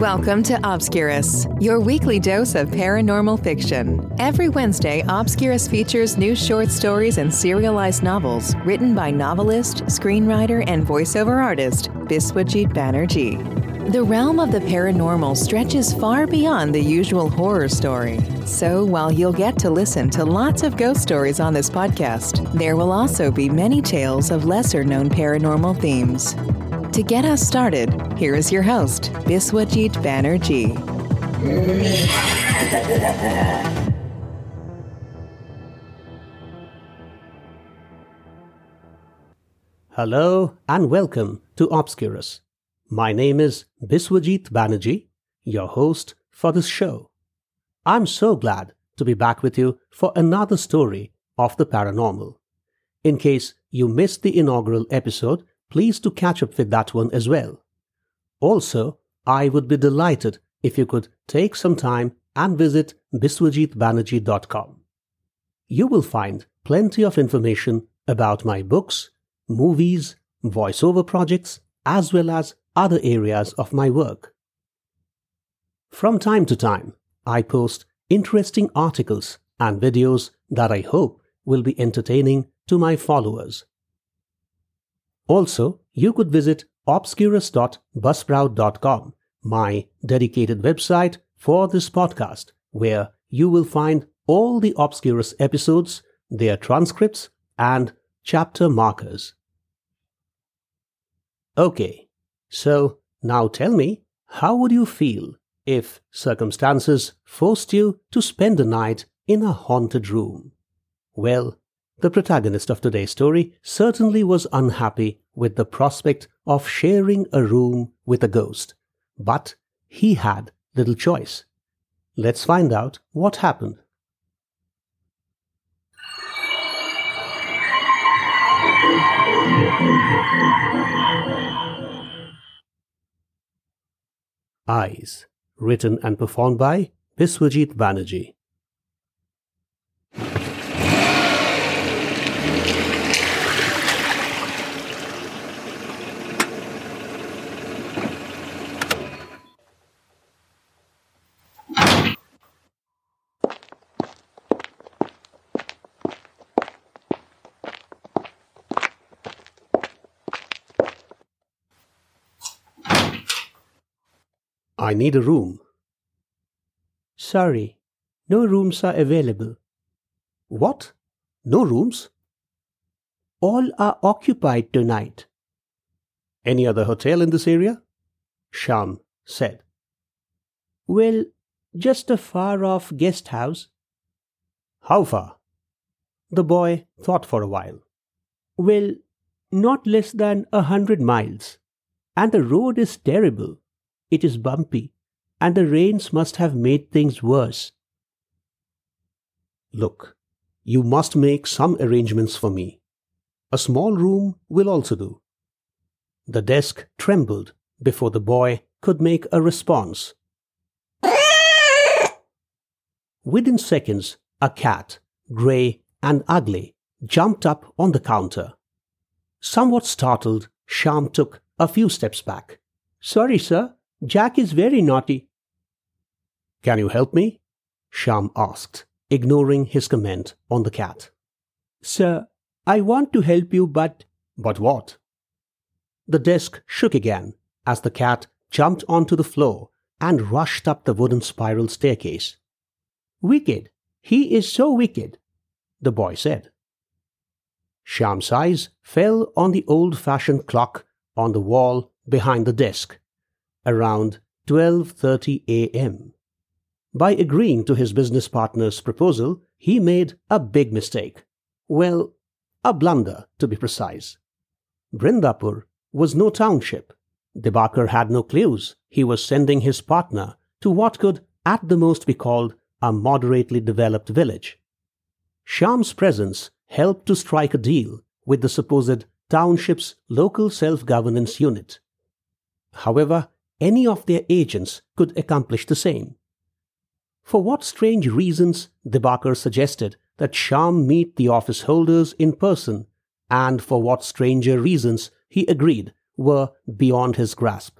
Welcome to Obscurus, your weekly dose of paranormal fiction. Every Wednesday, Obscurus features new short stories and serialized novels written by novelist, screenwriter, and voiceover artist Biswajit Banerjee. The realm of the paranormal stretches far beyond the usual horror story. So, while you'll get to listen to lots of ghost stories on this podcast, there will also be many tales of lesser known paranormal themes. To get us started, here is your host, Biswajit Banerjee. Hello and welcome to Obscurus. My name is Biswajit Banerjee, your host for this show. I'm so glad to be back with you for another story of the paranormal. In case you missed the inaugural episode, please to catch up with that one as well. Also, I would be delighted if you could take some time and visit biswajitbanerjee.com. You will find plenty of information about my books, movies, voiceover projects, as well as other areas of my work. From time to time, I post interesting articles and videos that I hope will be entertaining to my followers. Also, you could visit obscurus.buzzsprout.com, my dedicated website for this podcast, where you will find all the Obscurus episodes, their transcripts, and chapter markers. Okay, so now tell me, how would you feel if circumstances forced you to spend the night in a haunted room? Well, the protagonist of today's story certainly was unhappy with the prospect of sharing a room with a ghost, but he had little choice. Let's find out what happened. Eyes, written and performed by Biswajit Banerjee. I need a room. Sorry, no rooms are available. What? No rooms? All are occupied tonight. Any other hotel in this area? Shyam said. Well, just a far off guest house. How far? The boy thought for a while. Well, not less than a hundred miles. And the road is terrible. It is bumpy, and the rains must have made things worse. Look, you must make some arrangements for me. A small room will also do. The desk trembled before the boy could make a response. Within seconds, a cat, grey and ugly, jumped up on the counter. Somewhat startled, Shyam took a few steps back. Sorry, sir, Jack is very naughty. Can you help me? Shyam asked, ignoring his comment on the cat. Sir, I want to help you, but. But what? The desk shook again as the cat jumped onto the floor and rushed up the wooden spiral staircase. Wicked. He is so wicked, the boy said. Shyam's eyes fell on the old fashioned clock on the wall behind the desk around 12:30 a.m. By agreeing to his business partner's proposal, he made a big mistake. Well, a blunder to be precise. Brindapur was no township. Dibakar had no clues he was sending his partner to what could at the most be called a moderately developed village. Shyam's presence helped to strike a deal with the supposed township's local self-governance unit. However, any of their agents could accomplish the same. For what strange reasons, Dibakar suggested that Shyam meet the office holders in person, and for what stranger reasons he agreed were beyond his grasp.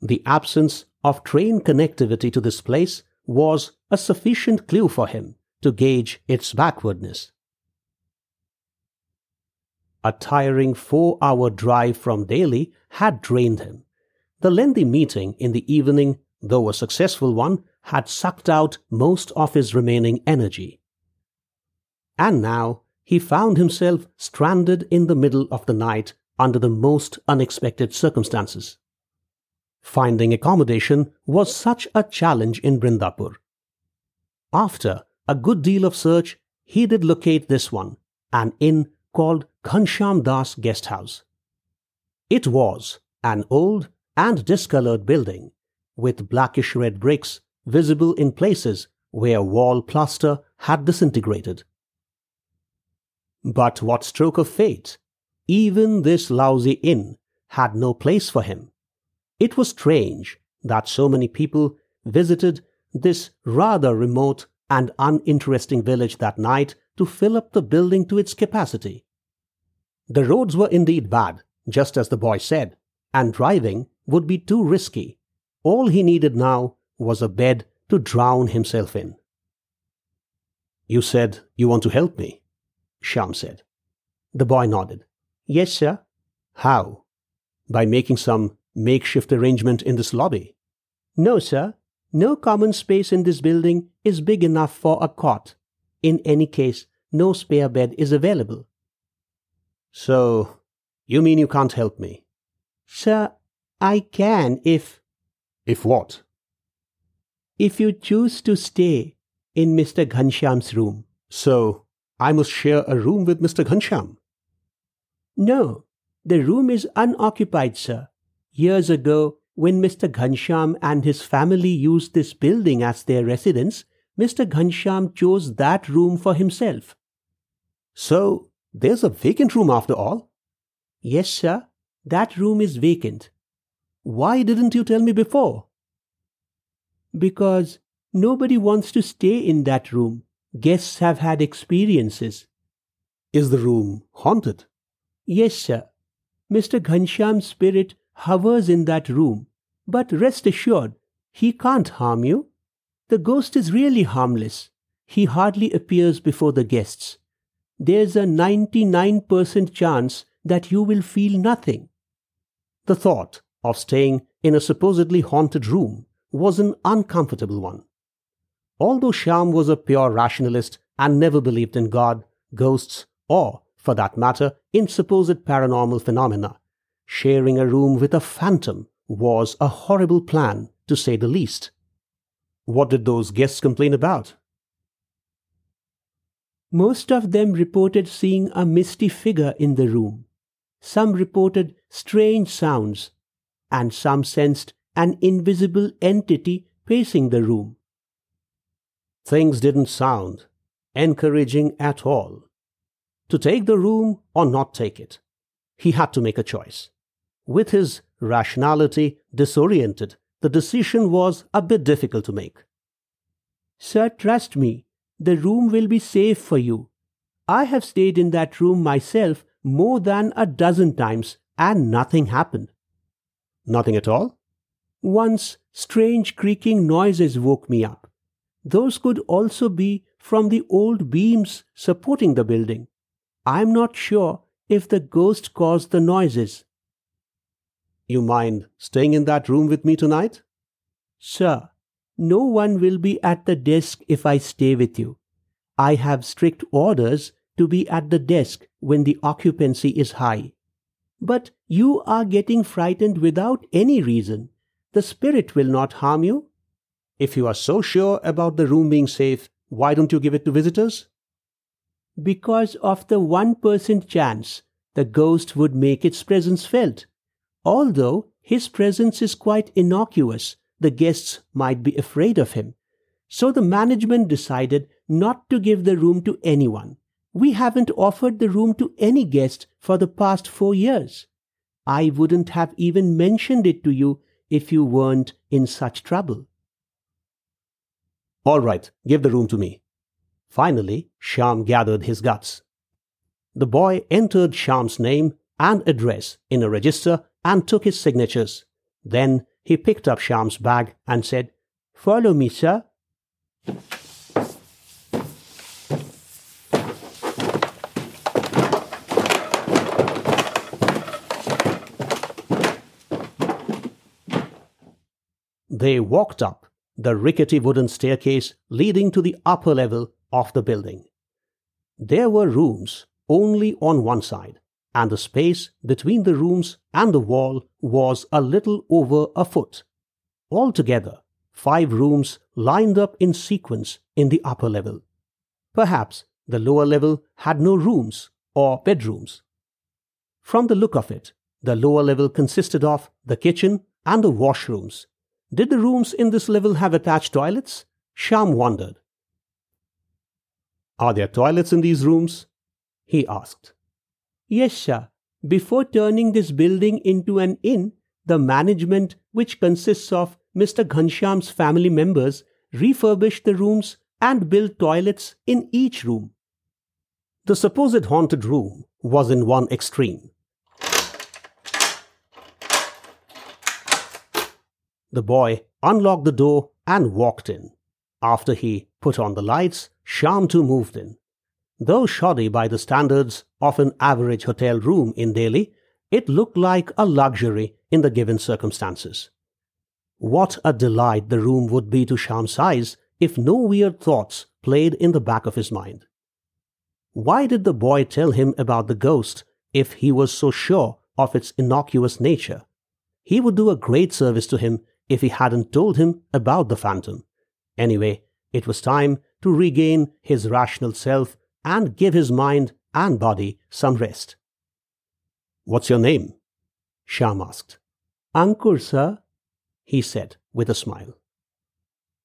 The absence of train connectivity to this place was a sufficient clue for him to gauge its backwardness. A tiring four hour drive from Delhi had drained him. The lengthy meeting in the evening, though a successful one, had sucked out most of his remaining energy. And now he found himself stranded in the middle of the night under the most unexpected circumstances. Finding accommodation was such a challenge in Brindapur. After a good deal of search, he did locate this one, an inn called Ghanshyam Das Guest House. It was an old and discolored building with blackish red bricks visible in places where wall plaster had disintegrated. But what stroke of fate! Even this lousy inn had no place for him. It was strange that so many people visited this rather remote and uninteresting village that night to fill up the building to its capacity. The roads were indeed bad, just as the boy said, and driving would be too risky. All he needed now was a bed to drown himself in. You said you want to help me, Shyam said. The boy nodded. Yes, sir. How? By making some makeshift arrangement in this lobby? No, sir. No common space in this building is big enough for a cot. In any case, no spare bed is available. So, you mean you can't help me? Sir, I can if. If what? If you choose to stay in Mr. Ghanshyam's room. So, I must share a room with Mr. Ghanshyam? No, the room is unoccupied, sir. Years ago, when Mr. Ghanshyam and his family used this building as their residence, Mr. Ghanshyam chose that room for himself. So, there's a vacant room after all? Yes, sir. That room is vacant. Why didn't you tell me before? Because nobody wants to stay in that room. Guests have had experiences. Is the room haunted? Yes, sir. Mr. Ghanshyam's spirit hovers in that room, but rest assured, he can't harm you. The ghost is really harmless. He hardly appears before the guests. There's a 99% chance that you will feel nothing. The thought of staying in a supposedly haunted room was an uncomfortable one. Although Shyam was a pure rationalist and never believed in God, ghosts, or, for that matter, in supposed paranormal phenomena, Sharing a room with a phantom was a horrible plan, to say the least. What did those guests complain about? Most of them reported seeing a misty figure in the room. Some reported strange sounds, and some sensed an invisible entity pacing the room. Things didn't sound encouraging at all. To take the room or not take it, he had to make a choice. With his rationality disoriented, the decision was a bit difficult to make. Sir, trust me, the room will be safe for you. I have stayed in that room myself more than a dozen times and nothing happened. Nothing at all? Once strange creaking noises woke me up. Those could also be from the old beams supporting the building. I'm not sure if the ghost caused the noises. You mind staying in that room with me tonight? Sir, no one will be at the desk if I stay with you. I have strict orders to be at the desk when the occupancy is high. But you are getting frightened without any reason. The spirit will not harm you. If you are so sure about the room being safe, why don't you give it to visitors? Because of the 1% chance the ghost would make its presence felt. Although his presence is quite innocuous, the guests might be afraid of him. So the management decided not to give the room to anyone. We haven't offered the room to any guest for the past four years. I wouldn't have even mentioned it to you if you weren't in such trouble. All right, give the room to me. Finally, Shyam gathered his guts. The boy entered Shyam's name and address in a register and took his signatures. Then he picked up Shyam's bag and said, Follow me, sir. They walked up the rickety wooden staircase leading to the upper level of the building. There were rooms only on one side, and the space between the rooms and the wall was a little over a foot. Altogether, five rooms lined up in sequence in the upper level. Perhaps the lower level had no rooms or bedrooms. From the look of it, the lower level consisted of the kitchen and the washrooms. Did the rooms in this level have attached toilets? Shyam wondered. Are there toilets in these rooms? he asked. Yes, sir. Before turning this building into an inn, the management, which consists of Mr. Ghanshyam's family members, refurbished the rooms and built toilets in each room. The supposed haunted room was in one extreme. The boy unlocked the door and walked in. After he put on the lights, Shyam too moved in. Though shoddy by the standards of an average hotel room in Delhi, it looked like a luxury in the given circumstances. What a delight the room would be to Shyam's eyes if no weird thoughts played in the back of his mind. Why did the boy tell him about the ghost if he was so sure of its innocuous nature? He would do a great service to him if he hadn't told him about the phantom. Anyway, it was time to regain his rational self and give his mind and body some rest. What's your name? Shyam asked. Ankur, sir, he said with a smile.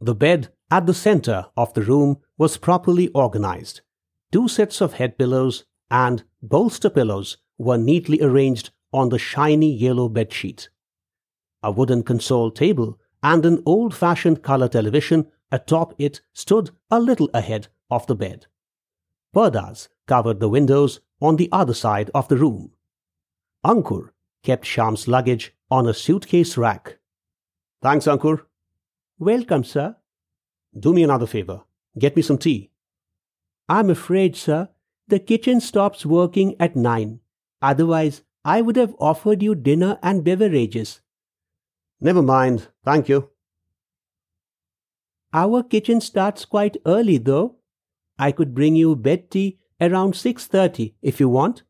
The bed at the center of the room was properly organized. Two sets of head pillows and bolster pillows were neatly arranged on the shiny yellow bed sheet. A wooden console table and an old fashioned color television atop it stood a little ahead of the bed. Pardas covered the windows on the other side of the room. Ankur kept Shyam's luggage on a suitcase rack. Thanks, Ankur. Welcome, sir. Do me another favor. Get me some tea. I'm afraid, sir, the kitchen stops working at nine. Otherwise, I would have offered you dinner and beverages. Never mind. Thank you. Our kitchen starts quite early, though. I could bring you bed tea around 6.30 if you want.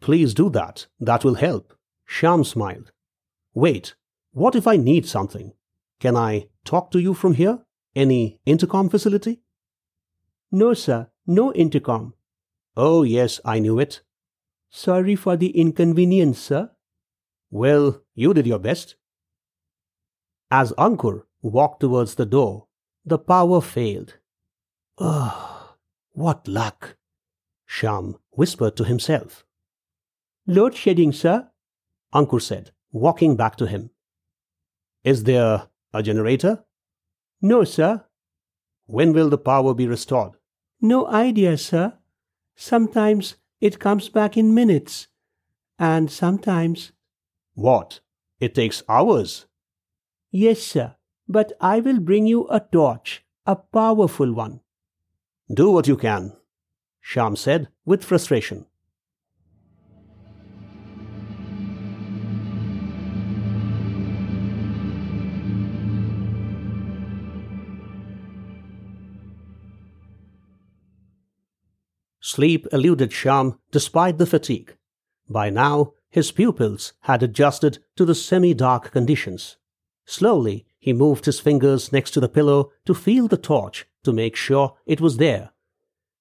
Please do that. That will help. Shyam smiled. Wait, what if I need something? Can I talk to you from here? Any intercom facility? No, sir. No intercom. Oh, yes, I knew it. Sorry for the inconvenience, sir. Well, you did your best. As Ankur walked towards the door, the power failed. Ugh, what luck! Shyam whispered to himself. Load shedding, sir, Ankur said, walking back to him. Is there a generator? No, sir. When will the power be restored? No idea, sir. Sometimes it comes back in minutes, and sometimes. What? It takes hours? Yes, sir, but I will bring you a torch, a powerful one. Do what you can, Shyam said with frustration. Sleep eluded Shyam despite the fatigue. By now, his pupils had adjusted to the semi dark conditions. Slowly, he moved his fingers next to the pillow to feel the torch to make sure it was there.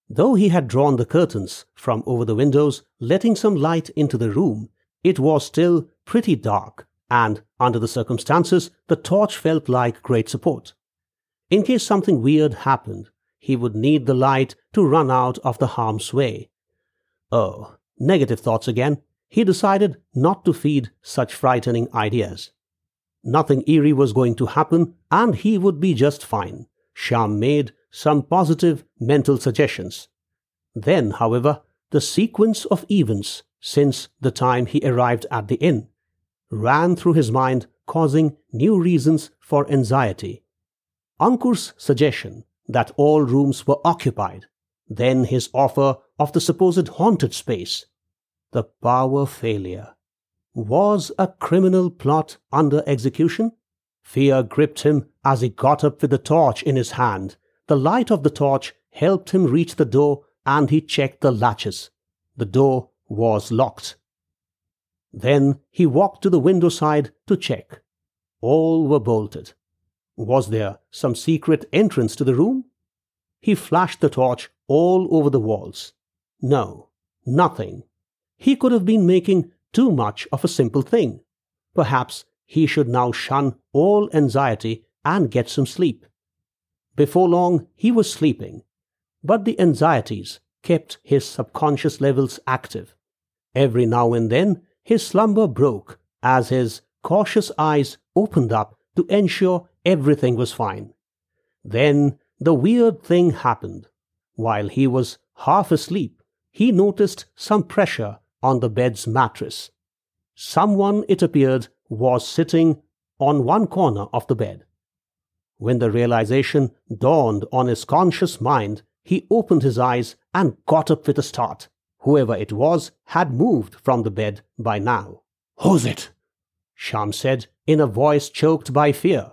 Though he had drawn the curtains from over the windows, letting some light into the room, it was still pretty dark, and under the circumstances, the torch felt like great support. In case something weird happened, he would need the light to run out of the harm's way. Oh, negative thoughts again. He decided not to feed such frightening ideas. Nothing eerie was going to happen, and he would be just fine. Shyam made some positive mental suggestions. Then, however, the sequence of events since the time he arrived at the inn ran through his mind, causing new reasons for anxiety. Ankur's suggestion that all rooms were occupied, then his offer of the supposed haunted space, the power failure. Was a criminal plot under execution? Fear gripped him as he got up with the torch in his hand. The light of the torch helped him reach the door and he checked the latches. The door was locked. Then he walked to the window side to check. All were bolted. Was there some secret entrance to the room? He flashed the torch all over the walls. No, nothing. He could have been making too much of a simple thing. Perhaps he should now shun all anxiety and get some sleep. Before long, he was sleeping, but the anxieties kept his subconscious levels active. Every now and then, his slumber broke as his cautious eyes opened up to ensure everything was fine. Then the weird thing happened. While he was half asleep, he noticed some pressure on the bed's mattress. Someone, it appeared, was sitting on one corner of the bed. When the realization dawned on his conscious mind, he opened his eyes and got up with a start. Whoever it was had moved from the bed by now. Who's it? Shyam said in a voice choked by fear.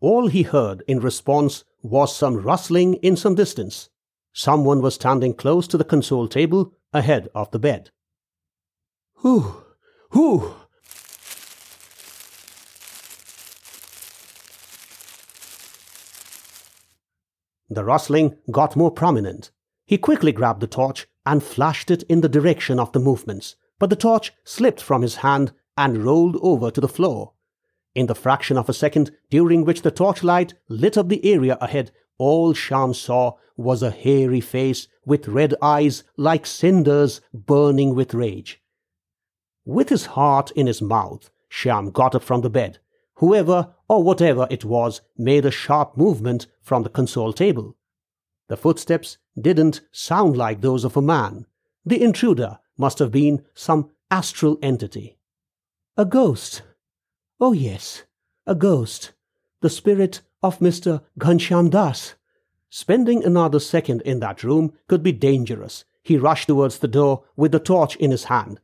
All he heard in response was some rustling in some distance. Someone was standing close to the console table ahead of the bed. Who? Who? The rustling got more prominent. He quickly grabbed the torch and flashed it in the direction of the movements, but the torch slipped from his hand and rolled over to the floor. In the fraction of a second during which the torchlight lit up the area ahead, all Shyam saw was a hairy face with red eyes like cinders burning with rage. With his heart in his mouth, Shyam got up from the bed. Whoever or whatever it was made a sharp movement from the console table. The footsteps didn't sound like those of a man. The intruder must have been some astral entity. A ghost. Oh, yes, a ghost. The spirit of Mr. Ghanshyam Das. Spending another second in that room could be dangerous. He rushed towards the door with the torch in his hand.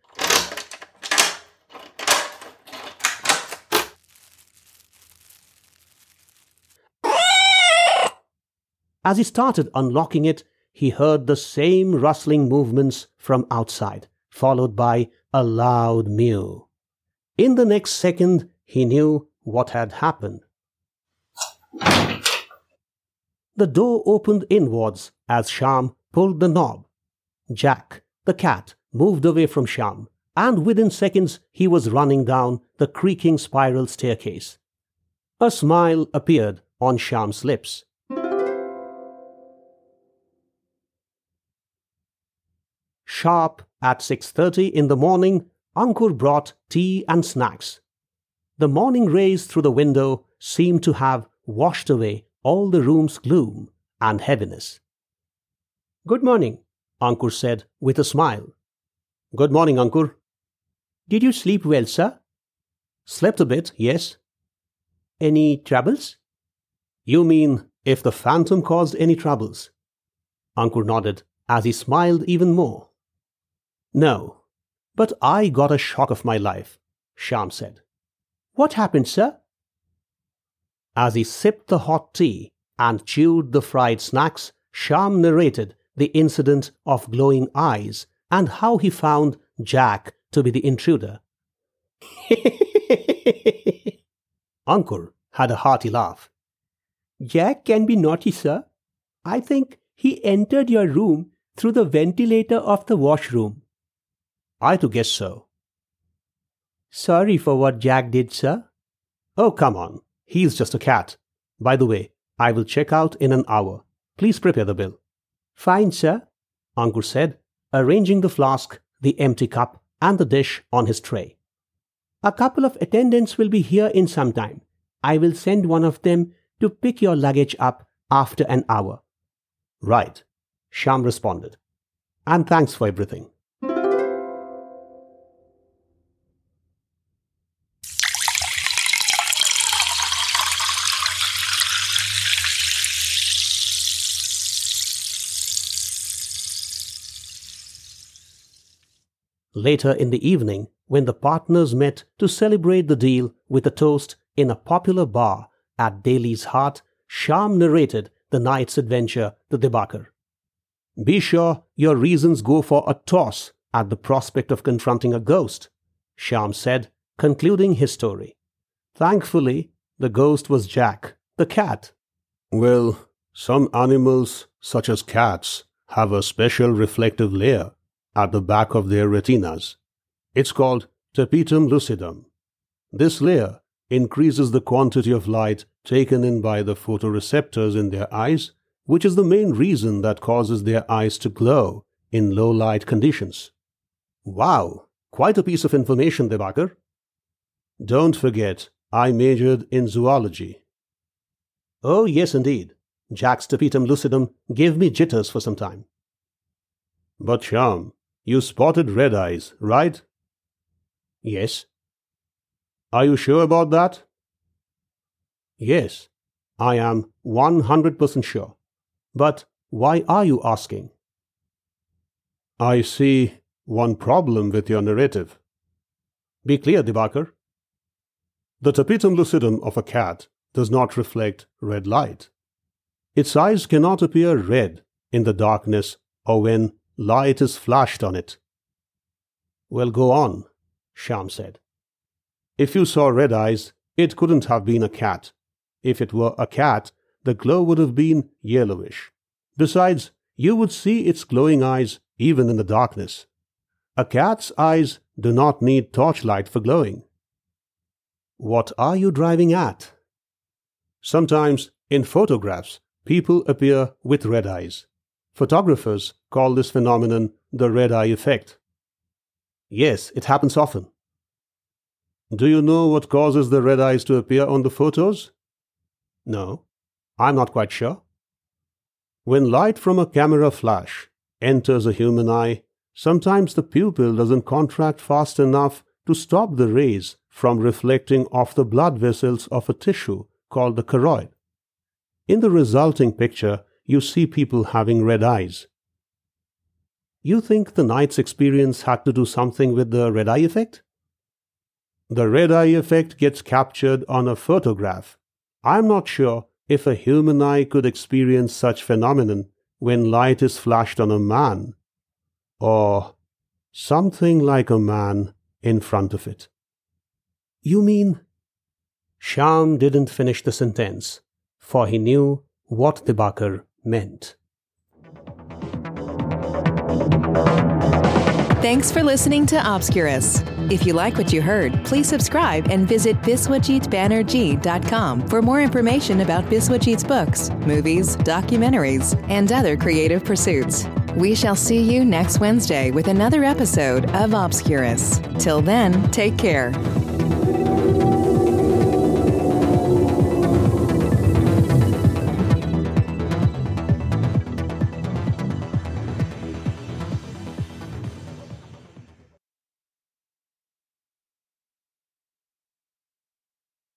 As he started unlocking it, he heard the same rustling movements from outside, followed by a loud mew. In the next second, he knew what had happened. The door opened inwards as Shyam pulled the knob. Jack, the cat, moved away from Shyam, and within seconds he was running down the creaking spiral staircase. A smile appeared on Shyam's lips. Sharp at 6:30 in the morning, Ankur brought tea and snacks. The morning rays through the window seemed to have washed away all the room's gloom and heaviness. Good morning, Ankur said with a smile. Good morning, Ankur. Did you sleep well, sir? Slept a bit, yes. Any troubles? You mean if the phantom caused any troubles? Ankur nodded as he smiled even more. No, but I got a shock of my life, Shyam said. What happened, sir? As he sipped the hot tea and chewed the fried snacks, Shyam narrated the incident of glowing eyes and how he found Jack to be the intruder. Ankur had a hearty laugh. Jack can be naughty, sir. I think he entered your room through the ventilator of the washroom. I to guess so. Sorry for what Jack did, sir. Oh, come on. He's just a cat. By the way, I will check out in an hour. Please prepare the bill. Fine, sir, Ankur said, arranging the flask, the empty cup, and the dish on his tray. A couple of attendants will be here in some time. I will send one of them to pick your luggage up after an hour. Right, Shyam responded. And thanks for everything. Later in the evening, when the partners met to celebrate the deal with a toast in a popular bar at Delhi's heart, Shyam narrated the night's adventure to Dibakar. Be sure your reasons go for a toss at the prospect of confronting a ghost, Shyam said, concluding his story. Thankfully, the ghost was Jack, the cat. Well, some animals, such as cats, have a special reflective layer at the back of their retinas. It's called tapetum lucidum. This layer increases the quantity of light taken in by the photoreceptors in their eyes, which is the main reason that causes their eyes to glow in low light conditions. Wow, quite a piece of information, Dibakar. Don't forget, I majored in zoology. Oh, yes, indeed. Jack's tapetum lucidum gave me jitters for some time. But, Shyam, you spotted red eyes, right? Yes. Are you sure about that? Yes, I am 100% sure. But why are you asking? I see one problem with your narrative. Be clear, Dibakar. The tapetum lucidum of a cat does not reflect red light. Its eyes cannot appear red in the darkness or when light is flashed on it. Well, go on, Shyam said. If you saw red eyes, it couldn't have been a cat. If it were a cat, the glow would have been yellowish. Besides, you would see its glowing eyes even in the darkness. A cat's eyes do not need torchlight for glowing. What are you driving at? Sometimes, in photographs, people appear with red eyes. Photographers call this phenomenon the red eye effect. Yes, it happens often. Do you know what causes the red eyes to appear on the photos? No, I'm not quite sure. When light from a camera flash enters a human eye, sometimes the pupil doesn't contract fast enough to stop the rays from reflecting off the blood vessels of a tissue called the choroid. In the resulting picture, you see people having red eyes. You think the night's experience had to do something with the red eye effect? The red eye effect gets captured on a photograph. I'm not sure if a human eye could experience such phenomenon when light is flashed on a man, or something like a man in front of it. You mean? Shyam didn't finish the sentence, for he knew what Dibakar meant. Thanks for listening to Obscurus. If you like what you heard, please subscribe and visit biswajitbanerjee.com for more information about Biswajit's books, movies, documentaries, and other creative pursuits. We shall see you next Wednesday with another episode of Obscurus. Till then, take care.